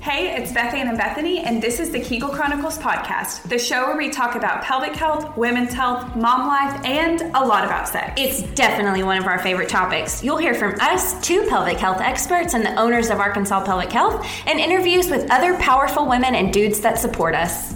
Hey, it's Beth Ann and Bethany, and this is the Kegel Chronicles podcast, the show where we talk about pelvic health, women's health, mom life, and a lot about sex. It's definitely one of our favorite topics. You'll hear from us, two pelvic health experts and the owners of Arkansas Pelvic Health, and interviews with other powerful women and dudes that support us.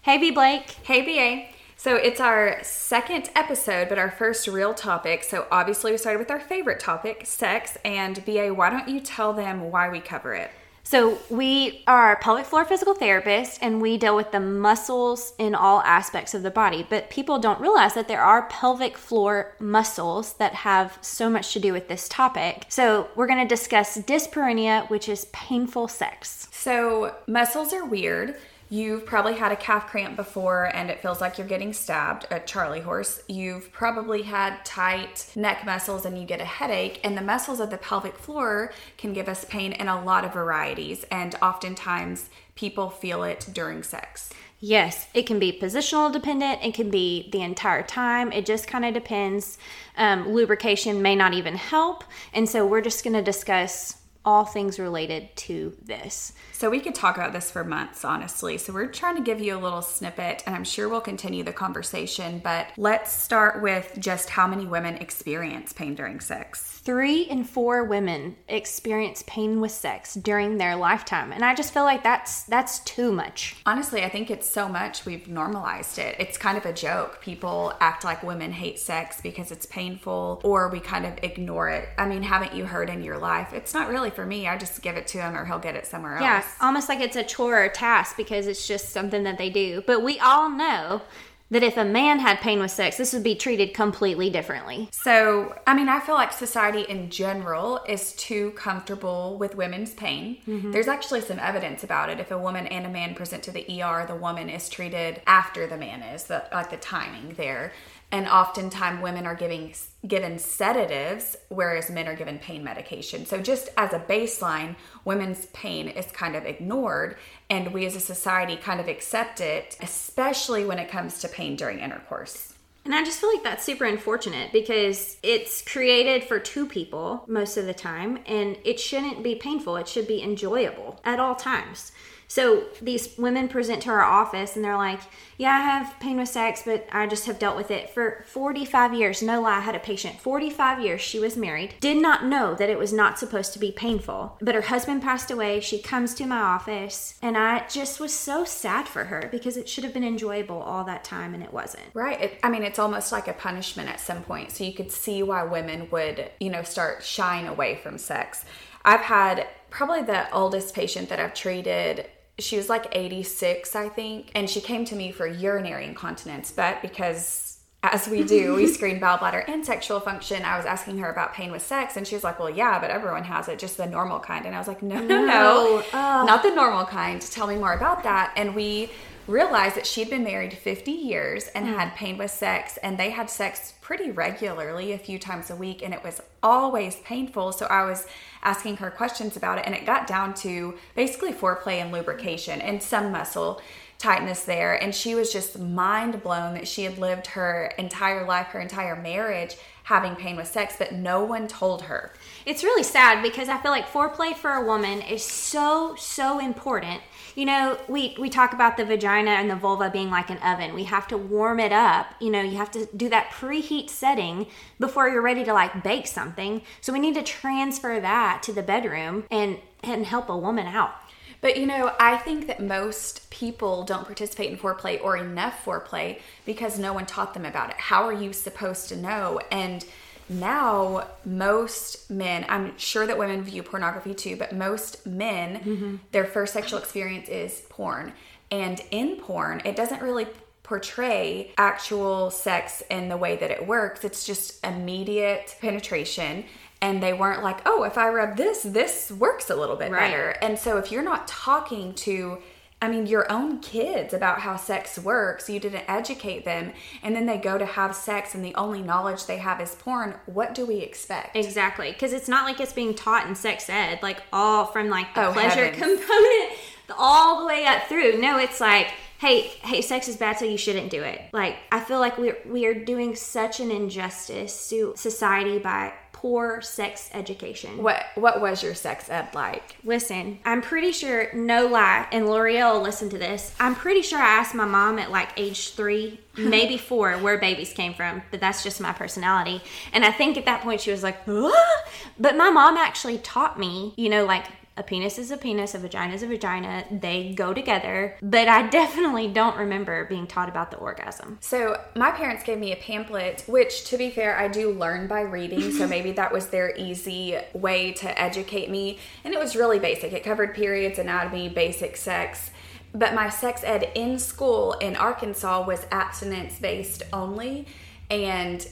Hey, B. Blake. Hey, BA. So it's our second episode, but our first real topic. So obviously, we started with our favorite topic, sex. And BA, why don't you tell them why we cover it? So, we are pelvic floor physical therapists and we deal with the muscles in all aspects of the body. But people don't realize that there are pelvic floor muscles that have so much to do with this topic. So, we're going to discuss dyspareunia, which is painful sex. So, muscles are weird. You've probably had a calf cramp before and it feels like you're getting stabbed, a Charlie horse. You've probably had tight neck muscles and you get a headache. And the muscles of the pelvic floor can give us pain in a lot of varieties. And oftentimes people feel it during sex. Yes, it can be positional dependent. It can be the entire time. It just kind of depends. Um, lubrication may not even help. And so we're just going to discuss all things related to this. So we could talk about this for months, honestly. So we're trying to give you a little snippet, and I'm sure we'll continue the conversation. But let's start with just how many women experience pain during sex. Three in four women experience pain with sex during their lifetime, and I just feel like that's that's too much. Honestly, I think it's so much we've normalized it. It's kind of a joke. People act like women hate sex because it's painful, or we kind of ignore it. I mean, haven't you heard in your life? It's not really for me. I just give it to him, or he'll get it somewhere else. Yeah, almost like it's a chore or task because it's just something that they do. But we all know that if a man had pain with sex, this would be treated completely differently. So, I mean, I feel like society in general is too comfortable with women's pain. Mm-hmm. There's actually some evidence about it. If a woman and a man present to the ER, the woman is treated after the man is, the, like the timing there and oftentimes women are giving given sedatives whereas men are given pain medication so just as a baseline women's pain is kind of ignored and we as a society kind of accept it especially when it comes to pain during intercourse and I just feel like that's super unfortunate because it's created for two people most of the time, and it shouldn't be painful. It should be enjoyable at all times. So these women present to our office and they're like, Yeah, I have pain with sex, but I just have dealt with it for 45 years. No lie, I had a patient, 45 years, she was married, did not know that it was not supposed to be painful. But her husband passed away. She comes to my office, and I just was so sad for her because it should have been enjoyable all that time and it wasn't. Right. It, I mean, it's almost like a punishment at some point. So you could see why women would, you know, start shying away from sex. I've had probably the oldest patient that I've treated she was like 86, I think, and she came to me for urinary incontinence, but because as we do, we screen bowel bladder and sexual function. I was asking her about pain with sex, and she was like, Well, yeah, but everyone has it, just the normal kind. And I was like, No, no, no, oh. not the normal kind. Tell me more about that. And we realized that she'd been married 50 years and mm. had pain with sex, and they had sex pretty regularly, a few times a week, and it was always painful. So I was asking her questions about it, and it got down to basically foreplay and lubrication and some muscle tightness there. And she was just mind blown that she had lived her entire life, her entire marriage, having pain with sex, but no one told her. It's really sad because I feel like foreplay for a woman is so, so important you know, we we talk about the vagina and the vulva being like an oven. We have to warm it up. You know, you have to do that preheat setting before you're ready to like bake something. So we need to transfer that to the bedroom and and help a woman out. But you know, I think that most people don't participate in foreplay or enough foreplay because no one taught them about it. How are you supposed to know? And now most men i'm sure that women view pornography too but most men mm-hmm. their first sexual experience is porn and in porn it doesn't really portray actual sex in the way that it works it's just immediate penetration and they weren't like oh if i rub this this works a little bit right. better and so if you're not talking to I mean, your own kids about how sex works. You didn't educate them, and then they go to have sex, and the only knowledge they have is porn. What do we expect? Exactly, because it's not like it's being taught in sex ed, like all from like the oh, pleasure heavens. component all the way up through. No, it's like, hey, hey, sex is bad, so you shouldn't do it. Like, I feel like we're we are doing such an injustice to society by poor sex education. What what was your sex ed like? Listen, I'm pretty sure, no lie, and L'Oreal listen to this. I'm pretty sure I asked my mom at like age three, maybe four, where babies came from, but that's just my personality. And I think at that point she was like, "Ah!" but my mom actually taught me, you know, like a penis is a penis, a vagina is a vagina. They go together. But I definitely don't remember being taught about the orgasm. So my parents gave me a pamphlet, which to be fair, I do learn by reading. so maybe that was their easy way to educate me. And it was really basic. It covered periods, anatomy, basic sex. But my sex ed in school in Arkansas was abstinence based only. And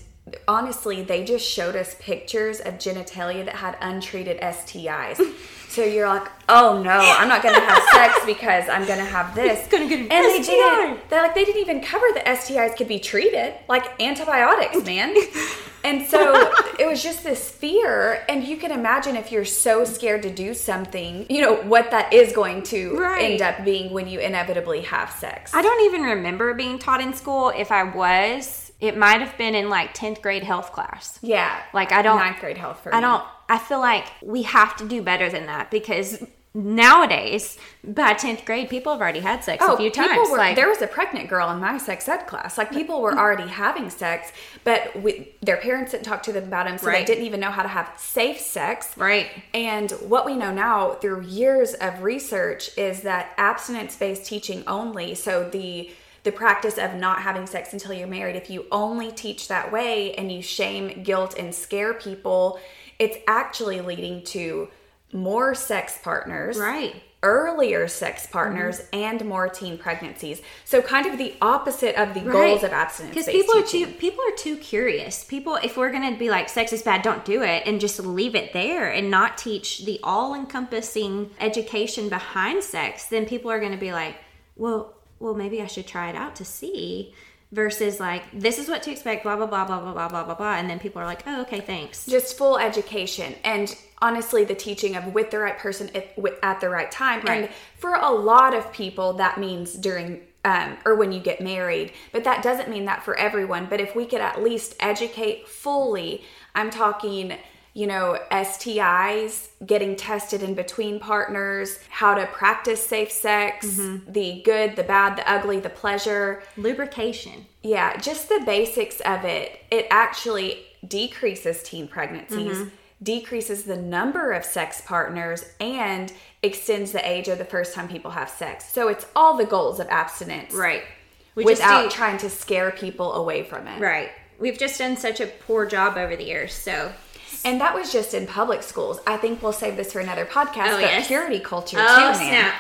honestly, they just showed us pictures of genitalia that had untreated STIs. So you're like, oh no, I'm not gonna have sex because I'm gonna have this. It's gonna get an and they STI. didn't. They like they didn't even cover the STIs could be treated like antibiotics, man. and so it was just this fear, and you can imagine if you're so scared to do something, you know what that is going to Right. end up being when you inevitably have sex. I don't even remember being taught in school. If I was, it might have been in like 10th grade health class. yeah, Like, I don't- ninth grade health for I me. don't, I feel like we have to do better than that because nowadays, by 10th grade, people have already had sex a oh, few people times. Were, like, there was a pregnant girl in my sex ed class. Like people were already having sex, but we, their parents didn't talk to them about him, so they didn't even know how to have safe sex. Right. And what we know now through years of research is that abstinence-based teaching only, so the the practice of not having sex until you're married, if you only teach that way and you shame, guilt, and scare people, it's actually leading to more sex partners Right. Mm-hmm. earlier sex partners and more teen pregnancies. So kind of the opposite of the goals of abstinence. Because people are too people are too curious. People, if we're gonna be like sex is bad, don't do it, and just leave it there and not teach the all encompassing education behind sex, then people are gonna be like, well, well, maybe I should try it out to see. Versus like this is what to expect, blah blah blah blah blah blah blah blah blah, and then people are like, oh okay, thanks. just full education and honestly the teaching of with the right person at, the right time. And for a lot of people that means during um, or when you get married but that doesn't mean that for everyone. But if we could at least educate fully i'm talking you know stis getting tested in between partners how to practice safe sex Mm-hmm. the good the bad the ugly the pleasure Lubrication. yeah, just the basics of it. It actually decreases teen pregnancies, Mm-hmm. decreases the number of sex partners, and extends the age of the first time people have sex. So it's all the goals of abstinence. Right. We Without trying to scare people away from it. Right. We've just done such a poor job over the years. So And that was just in public schools. I think we'll save this for another podcast, Oh, but yes. purity culture Oh, too, man. snap.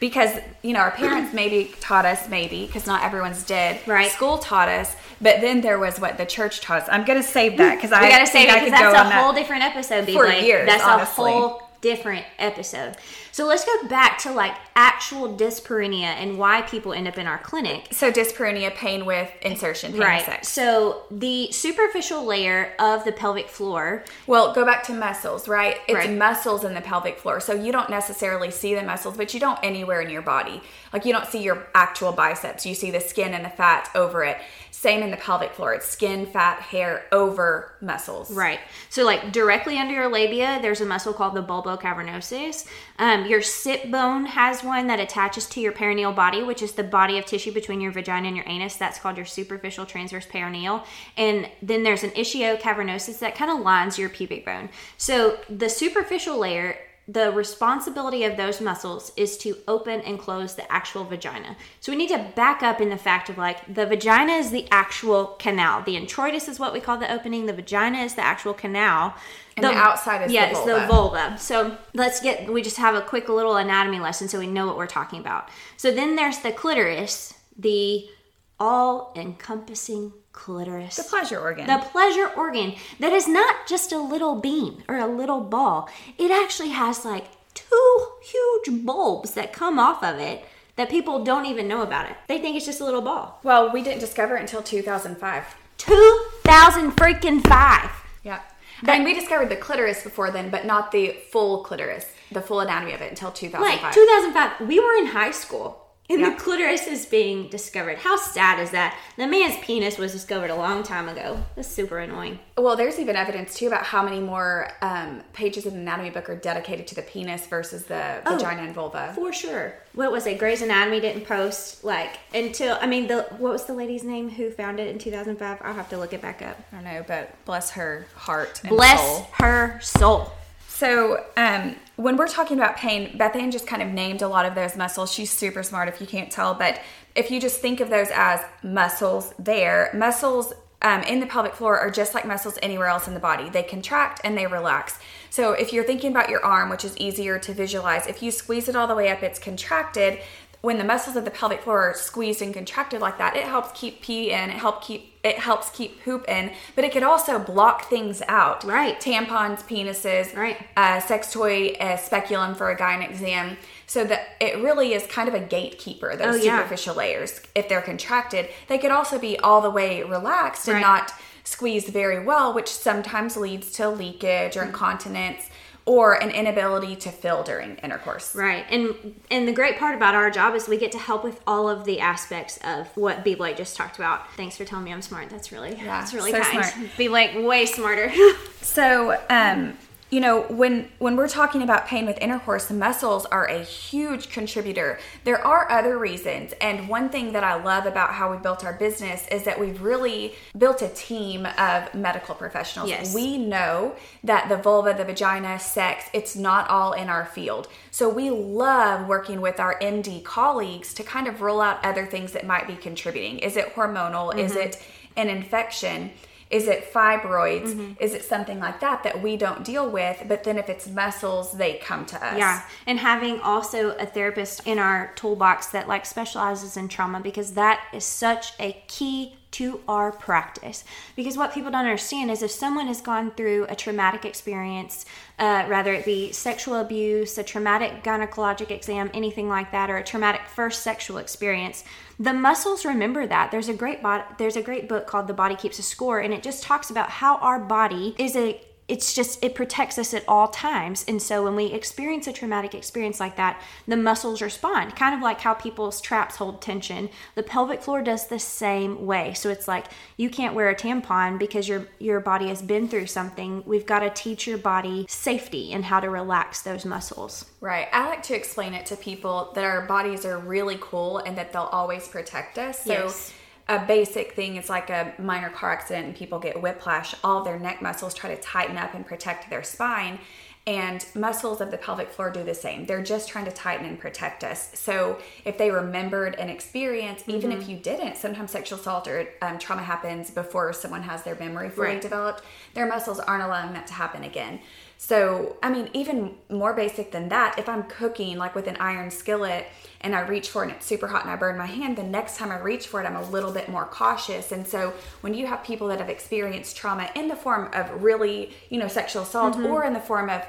Because, you know, our parents maybe taught us, maybe, because not everyone's did. Right. School taught us, but then there was what the church taught us. I'm going to save that because I gotta think I because could go that's a that. whole different episode. for B-Blake. years, That's honestly. a whole different episode. So let's go back to like actual dyspareunia and why people end up in our clinic. So dyspareunia, pain with insertion, pain Right. sex. So the superficial layer of the pelvic floor. Well, go back to muscles, right? It's Right. muscles in the pelvic floor. So you don't necessarily see the muscles, but you don't anywhere in your body. Like you don't see your actual biceps. You see the skin and the fat over it. Same in the pelvic floor. It's skin, fat, hair over muscles. Right. So like directly under your labia, there's a muscle called the bulbocavernosus. Um, your sit bone has one that attaches to your perineal body, which is the body of tissue between your vagina and your anus. That's called your superficial transverse perineal. And then there's an ischiocavernosus that kind of lines your pubic bone. So the superficial layer the responsibility of those muscles is to open and close the actual vagina. So we need to back up in the fact of like the vagina is the actual canal. The introitus is what we call the opening. The vagina is the actual canal. And the outside is the yes, vulva. the vulva. So let's get we just have a quick little anatomy lesson so we know what we're talking about. So then there's the clitoris, the all encompassing clitoris The pleasure organ. the pleasure organ that is not just a little bean or a little ball. It actually has like two huge bulbs that come off of it that people don't even know about it. They think it's just a little ball. well, we didn't discover it until 2005. 2000 freaking 5. Yeah. I mean, we discovered the clitoris before then, but not the full clitoris, the full anatomy of it until 2005. Like 2005, we were in high school. And Yeah. the clitoris is being discovered. How sad is that? The man's penis was discovered a long time ago. That's super annoying. Well, there's even evidence too about how many more um, pages in the anatomy book are dedicated to the penis versus the Oh. vagina and vulva. For sure. What was it? Gray's Anatomy didn't post like until I mean the what was the lady's name who found it in 2005? I'll have to look it back up. I don't know, but bless her heart and Bless soul. her soul. So, um, when we're talking about pain, Beth Ann just kind of named a lot of those muscles. She's super smart if you can't tell, but if you just think of those as muscles there, muscles um, in the pelvic floor are just like muscles anywhere else in the body. They contract and they relax. So, if you're thinking about your arm, which is easier to visualize, if you squeeze it all the way up, it's contracted. When the muscles of the pelvic floor are squeezed and contracted like that, it helps keep pee in. It help keep it helps keep poop in, but it could also block things out. Right. Tampons, penises, Right. uh, sex toy uh, speculum for a gyne exam. So that it really is kind of a gatekeeper, those Oh, yeah. superficial layers. If they're contracted, they could also be all the way relaxed and not squeezed very well, which sometimes leads to leakage or incontinence or an inability to fill during intercourse. Right. And and the great part about our job is we get to help with all of the aspects of what B Blake just talked about. Thanks for telling me I'm smart. That's really Yeah, that's really so kind. smart. B Blake way smarter. So, um, you know, when when we're talking about pain with intercourse, the muscles are a huge contributor. There are other reasons, and one thing that I love about how we built our business is that we've really built a team of medical professionals. Yes. We know that the vulva, the vagina, sex, it's not all in our field. So we love working with our MD colleagues to kind of rule out other things that might be contributing. Is it hormonal? Is mm-hmm. it an infection? Is it fibroids? Mm-hmm. Is it something like that that we don't deal with? But then if it's muscles, they come to us. Yeah, and having also a therapist in our toolbox that like specializes in trauma because that is such a key to our practice. Because what people don't understand is if someone has gone through a traumatic experience, uh, rather it be sexual abuse, a traumatic gynecologic exam, anything like that, or a traumatic first sexual experience, the muscles remember that. There's a great bod- there's a great book called The Body Keeps a Score, and it just talks about how our body is a it's just it protects us at all times and so when we experience a traumatic experience like that the muscles respond kind of like how people's traps hold tension the pelvic floor does the same way so it's like you can't wear a tampon because your your body has been through something we've got to teach your body safety and how to relax those muscles Right. I like to explain it to people that our bodies are really cool and that they'll always protect us. So Yes. A basic thing it's like a minor car accident and people get whiplash, all their neck muscles try to tighten up and protect their spine. And muscles of the pelvic floor do the same. They're just trying to tighten and protect us. So, if they remembered an experience, even Mm-hmm. if you didn't, sometimes sexual assault or um, trauma happens before someone has their memory fully Right. developed. Their muscles aren't allowing that to happen again. So, I mean, even more basic than that, if I'm cooking like with an iron skillet and I reach for it and it's super hot and I burn my hand, the next time I reach for it, I'm a little bit more cautious. And so, when you have people that have experienced trauma in the form of really, you know, sexual assault mm-hmm. or in the form of,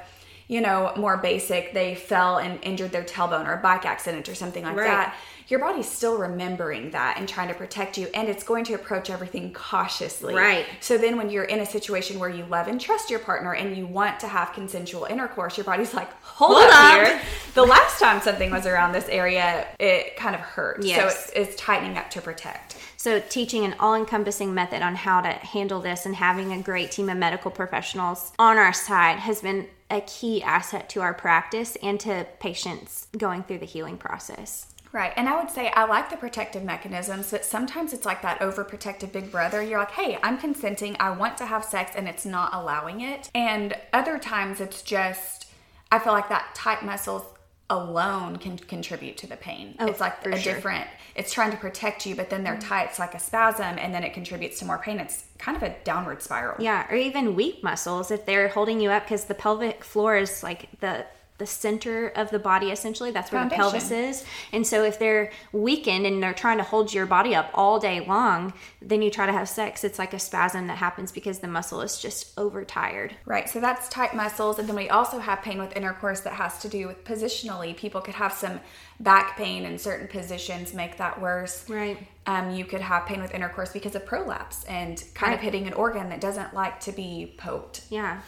you know, more basic, they fell and injured their tailbone or a bike accident or something like Right. that, your body's still remembering that and trying to protect you, and it's going to approach everything cautiously. Right. So then, when you're in a situation where you love and trust your partner and you want to have consensual intercourse, your body's like, hold, Hold up, up. here. The last time something was around this area, it kind of hurt. Yes. So it's, it's tightening up to protect. So, teaching an all encompassing method on how to handle this and having a great team of medical professionals on our side has been a key asset to our practice and to patients going through the healing process. Right. And I would say I like the protective mechanisms, but sometimes it's like that overprotective big brother. You're like, hey, I'm consenting. I want to have sex, and it's not allowing it. And other times it's just, I feel like that tight muscles alone can contribute to the pain. Oh, it's like a sure. different, it's trying to protect you, but then they're mm-hmm. tight. It's like a spasm, and then it contributes to more pain. It's kind of a downward spiral. Yeah, or even weak muscles if they're holding you up because the pelvic floor is like the the center of the body essentially that's where the pelvis is and so if they're weakened and they're trying to hold your body up all day long then you try to have sex it's like a spasm that happens because the muscle is just overtired Right, so that's tight muscles, and then we also have pain with intercourse that has to do with positionally. People could have some back pain in certain positions, make that worse. Right. Um, you could have pain with intercourse because of prolapse and kind of hitting an organ that doesn't like to be poked. yeah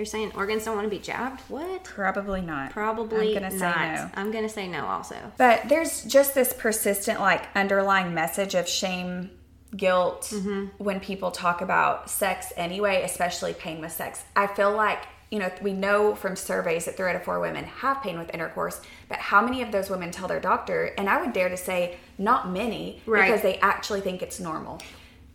You're saying organs don't want to be jabbed? What? Probably not. Probably I'm gonna not. say no. I'm gonna say no also. But there's just this persistent, like, underlying message of shame, guilt mm-hmm. when people talk about sex anyway, especially pain with sex. I feel like, you know, we know from surveys that three out of four women have pain with intercourse, but how many of those women tell their doctor? And I would dare to say not many Right. because they actually think it's normal.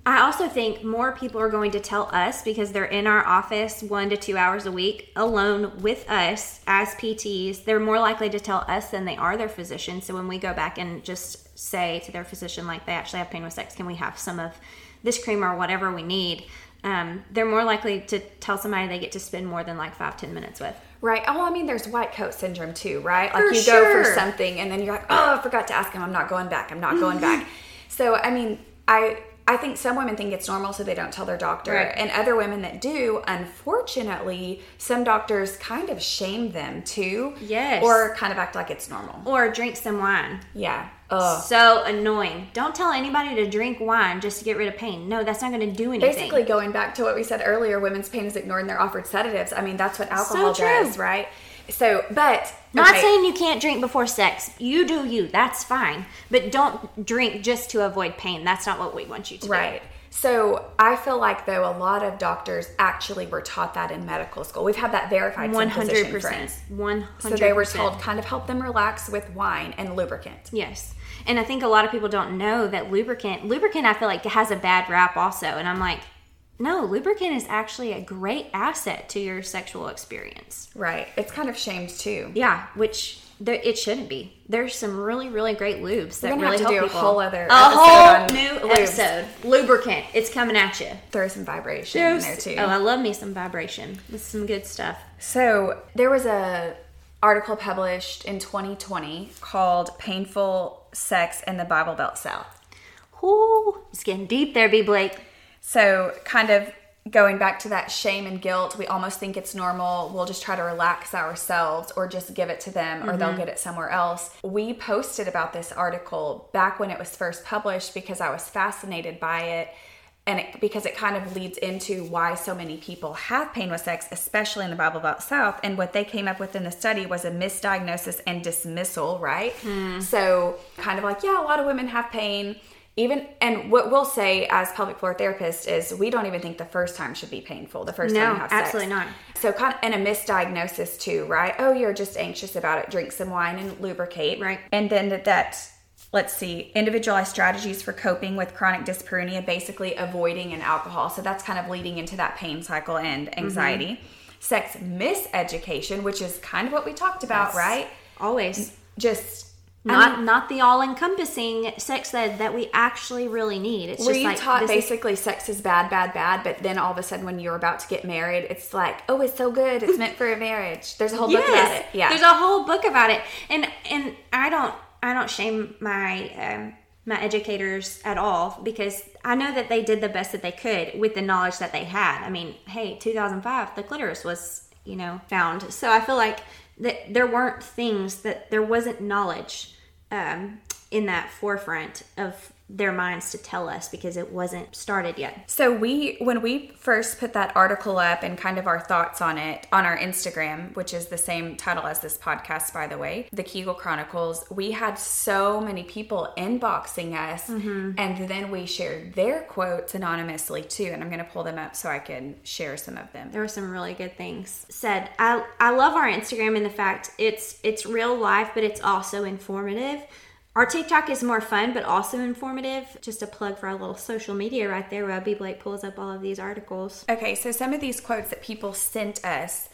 I also think more people are going to tell us because they're in our office one to two hours a week alone with us as PTs. They're more likely to tell us than they are their physician. So when we go back and just say to their physician, like they actually have pain with sex, can we have some of this cream or whatever we need? Um, they're more likely to tell somebody they get to spend more than like five, ten minutes with. Right. Oh, I mean, there's white coat syndrome too, right? Like For you go for something and then you're like, oh, I forgot to ask him. I'm not going back. I'm not going back. So, I mean, I I think some women think it's normal, so they don't tell their doctor, Right. and other women that do, unfortunately, some doctors kind of shame them too. Yes. Or kind of act like it's normal. Or drink some wine. Yeah. Ugh. So annoying. Don't tell anybody to drink wine just to get rid of pain. No, that's not going to do anything. Basically, going back to what we said earlier, women's pain is ignored and they're offered sedatives. I mean, that's what alcohol true. does, right? So, but Not okay. saying you can't drink before sex. You do you. That's fine. But don't drink just to avoid pain. That's not what we want you to do. Right. So I feel like though a lot of doctors actually were taught that in medical school. We've had that verified. One hundred percent. One hundred. So they were told kind of help them relax with wine and lubricant. Yes. And I think a lot of people don't know that lubricant lubricant I feel like has a bad rap also. And I'm like, no, lubricant is actually a great asset to your sexual experience. Right. It's kind of shamed too. Yeah, which there, it shouldn't be. There's some really, really great lubes that gonna really have to do a people. whole other a whole new lubes. episode. Lubricant, it's coming at you. Throw some vibration in there too. Oh, I love me some vibration. This is some good stuff. So there was a article published in 2020 called "Painful Sex in the Bible Belt South." Ooh, it's getting deep there, B. Blake. So, kind of going back to that shame and guilt, we almost think it's normal. We'll just try to relax ourselves or just give it to them or they'll mm-hmm. get it somewhere else. We posted about this article back when it was first published because I was fascinated by it. And it, because it kind of leads into why so many people have pain with sex, especially in the Bible Belt South. And what they came up with in the study was a misdiagnosis and dismissal, right? Hmm. So, kind of like, yeah, a lot of women have pain even and what we'll say as pelvic floor therapists is we don't even think the first time should be painful the first No, time you have sex absolutely not. so kind of and a misdiagnosis too right oh you're just anxious about it drink some wine and lubricate Right. and then that, that let's see individualized strategies for coping with chronic dyspareunia basically avoiding an alcohol so that's kind of leading into that pain cycle and Mm-hmm. anxiety sex miseducation which is kind of what we talked about right Always. just I Not mean, not the all encompassing sex ed that we actually really need. It's Were just you like taught this is- basically sex is bad, bad, bad, but then all of a sudden when you're about to get married, it's like, oh, it's so good, it's meant for a marriage. There's a whole book about it. Yeah, There's a whole book about it. And and I don't I don't shame my um my educators at all because I know that they did the best that they could with the knowledge that they had. I mean, hey, 2005, the clitoris was, you know, found. So I feel like that there weren't things that there wasn't knowledge um, in that forefront of their minds to tell us because it wasn't started yet. So we when we first put that article up and kind of our thoughts on it on our Instagram, which is the same title as this podcast by the way, the Kegel Chronicles, we had so many people inboxing us mm-hmm. and then we shared their quotes anonymously too and I'm going to pull them up so I can share some of them. there were some really good things said i i love our instagram and the fact it's it's real life but it's also informative our tiktok is more fun but also informative. Just a plug for our little social media right there. Where b blake pulls up all of these articles. Okay, so some of these quotes that people sent us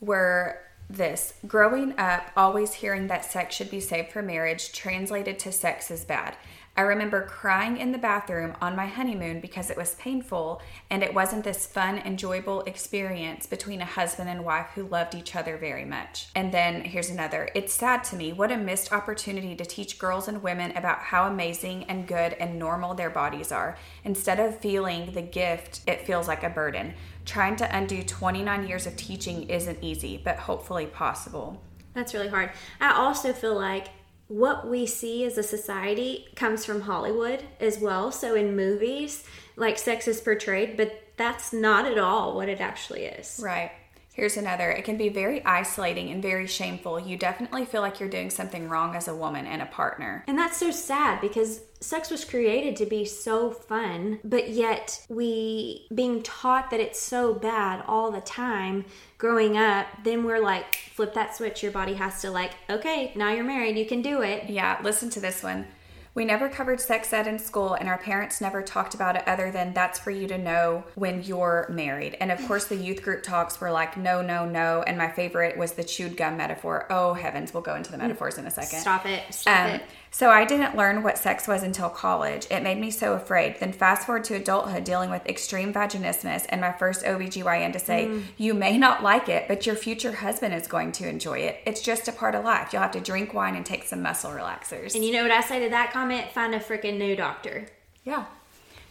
were this growing up, always hearing that sex should be saved for marriage, translated to sex is bad. I remember crying in the bathroom on my honeymoon because it was painful and it wasn't this fun, enjoyable experience between a husband and wife who loved each other very much. And then here's another it's sad to me. What a missed opportunity to teach girls and women about how amazing and good and normal their bodies are. Instead of feeling the gift, it feels like a burden. Trying to undo 29 years of teaching isn't easy, but hopefully possible. that's really hard i also feel like what we see as a society comes from hollywood as well so in movies like sex is portrayed but that's not at all what it actually is Right. Here's another. It can be very isolating and very shameful. You definitely feel like you're doing something wrong as a woman and a partner. And that's so sad because sex was created to be so fun, but yet we being taught that it's so bad all the time growing up, then we're like, flip that switch. Your body has to, like, okay, now you're married, you can do it. Yeah, listen to this one. We never covered sex ed in school, and our parents never talked about it other than that's for you to know when you're married. And of course, the youth group talks were like, no, no, no. And my favorite was the chewed gum metaphor. Oh, heavens, we'll go into the metaphors in a second. Stop it. Stop Um, it. So I didn't learn what sex was until college. It made me so afraid. Then fast forward to adulthood dealing with extreme vaginismus and my first OBGYN to say, Mm. you may not like it, but your future husband is going to enjoy it. It's just a part of life. You'll have to drink wine and take some muscle relaxers. And you know what I say to that comment? Find a freaking new doctor. Yeah.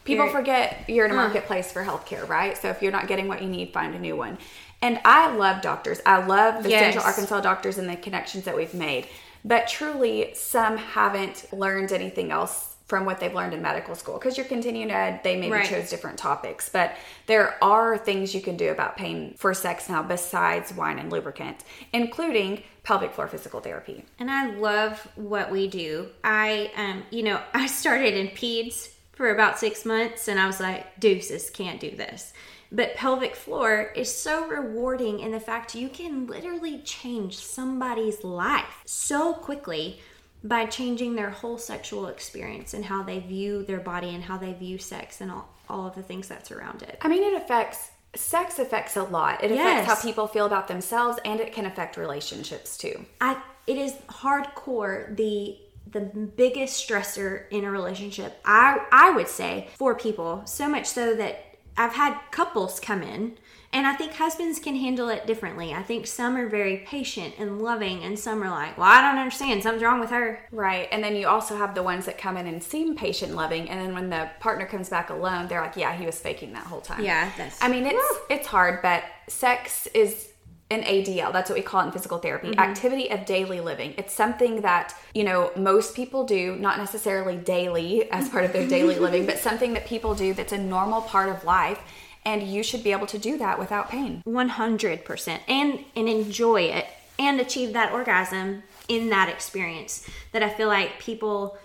People Very- forget you're in a marketplace for healthcare, right? So if you're not getting what you need, find a new one. And I love doctors. I love the Yes. Central Arkansas doctors and the connections that we've made. But truly, some haven't learned anything else from what they've learned in medical school because you're continuing ed they maybe Right. chose different topics but there are things you can do about pain for sex now besides wine and lubricant including pelvic floor physical therapy And I love what we do. I, um, you know, I started in peds for about six months and I was like, deuces, can't do this. But pelvic floor is so rewarding in the fact you can literally change somebody's life so quickly by changing their whole sexual experience and how they view their body and how they view sex and all, all of the things that surround it. I mean, it affects sex affects a lot. It Yes. affects how people feel about themselves, and it can affect relationships too. I it is hardcore the the biggest stressor in a relationship. I I would say for people so much so that I've had couples come in and I think husbands can handle it differently. I think some are very patient and loving and some are like, "Well, I don't understand. Something's wrong with her." Right, and then you also have the ones that come in and seem patient, and loving, and then when the partner comes back alone, they're like, "Yeah, he was faking that whole time." Yeah, that's- I mean, it's it's hard, but sex is an ADL. That's what we call it in physical therapy. Mm-hmm. Activity of daily living. It's something that you know most people do, not necessarily daily as part of their daily living, but something that people do that's a normal part of life, and you should be able to do that without pain. 100% and and enjoy it and achieve that orgasm in that experience that i feel like people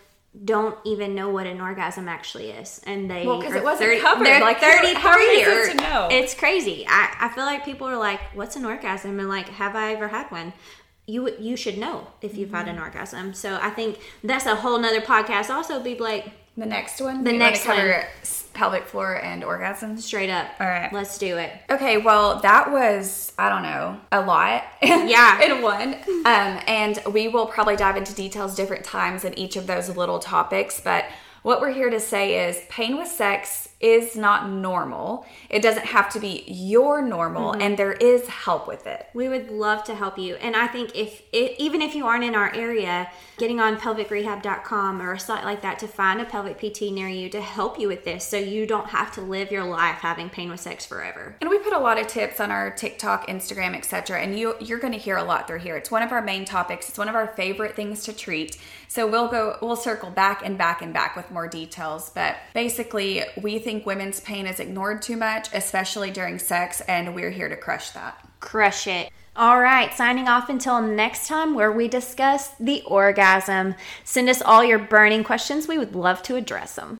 don't even know what an orgasm actually is. And they Well, 'cause are it wasn't covered. they're Like, how- 33 how are you or- supposed to know? it's crazy. I, I feel like people are like what's an orgasm? And like have i ever had one? You you should know if you've had an Mm-hmm. orgasm. So i think that's a whole nother podcast. Also be like The next one. The You wanna next cover one. pelvic floor and orgasms. straight up All right. let's do it Okay, well, that was, I don't know, a lot. Yeah. in one. Um, and we will probably dive into details different times in each of those little topics. But what we're here to say is pain with sex is not normal. It doesn't have to be your normal, mm-hmm. and there is help with it. We would love to help you. And I think if, i even if you aren't in our area, getting on pelvicrehab.com or a site like that to find a pelvic PT near you to help you with this so you don't have to live your life having pain with sex forever. And we put a lot of tips on our TikTok, Instagram, etc. And you you're going to hear a lot through here. It's one of our main topics. It's one of our favorite things to treat. So we'll go we'll circle back and back and back with more details, but basically we think women's pain is ignored too much, especially during sex, and we're here to crush that. Crush it. All right, signing off until next time where we discuss the orgasm. Send us all your burning questions. We would love to address them.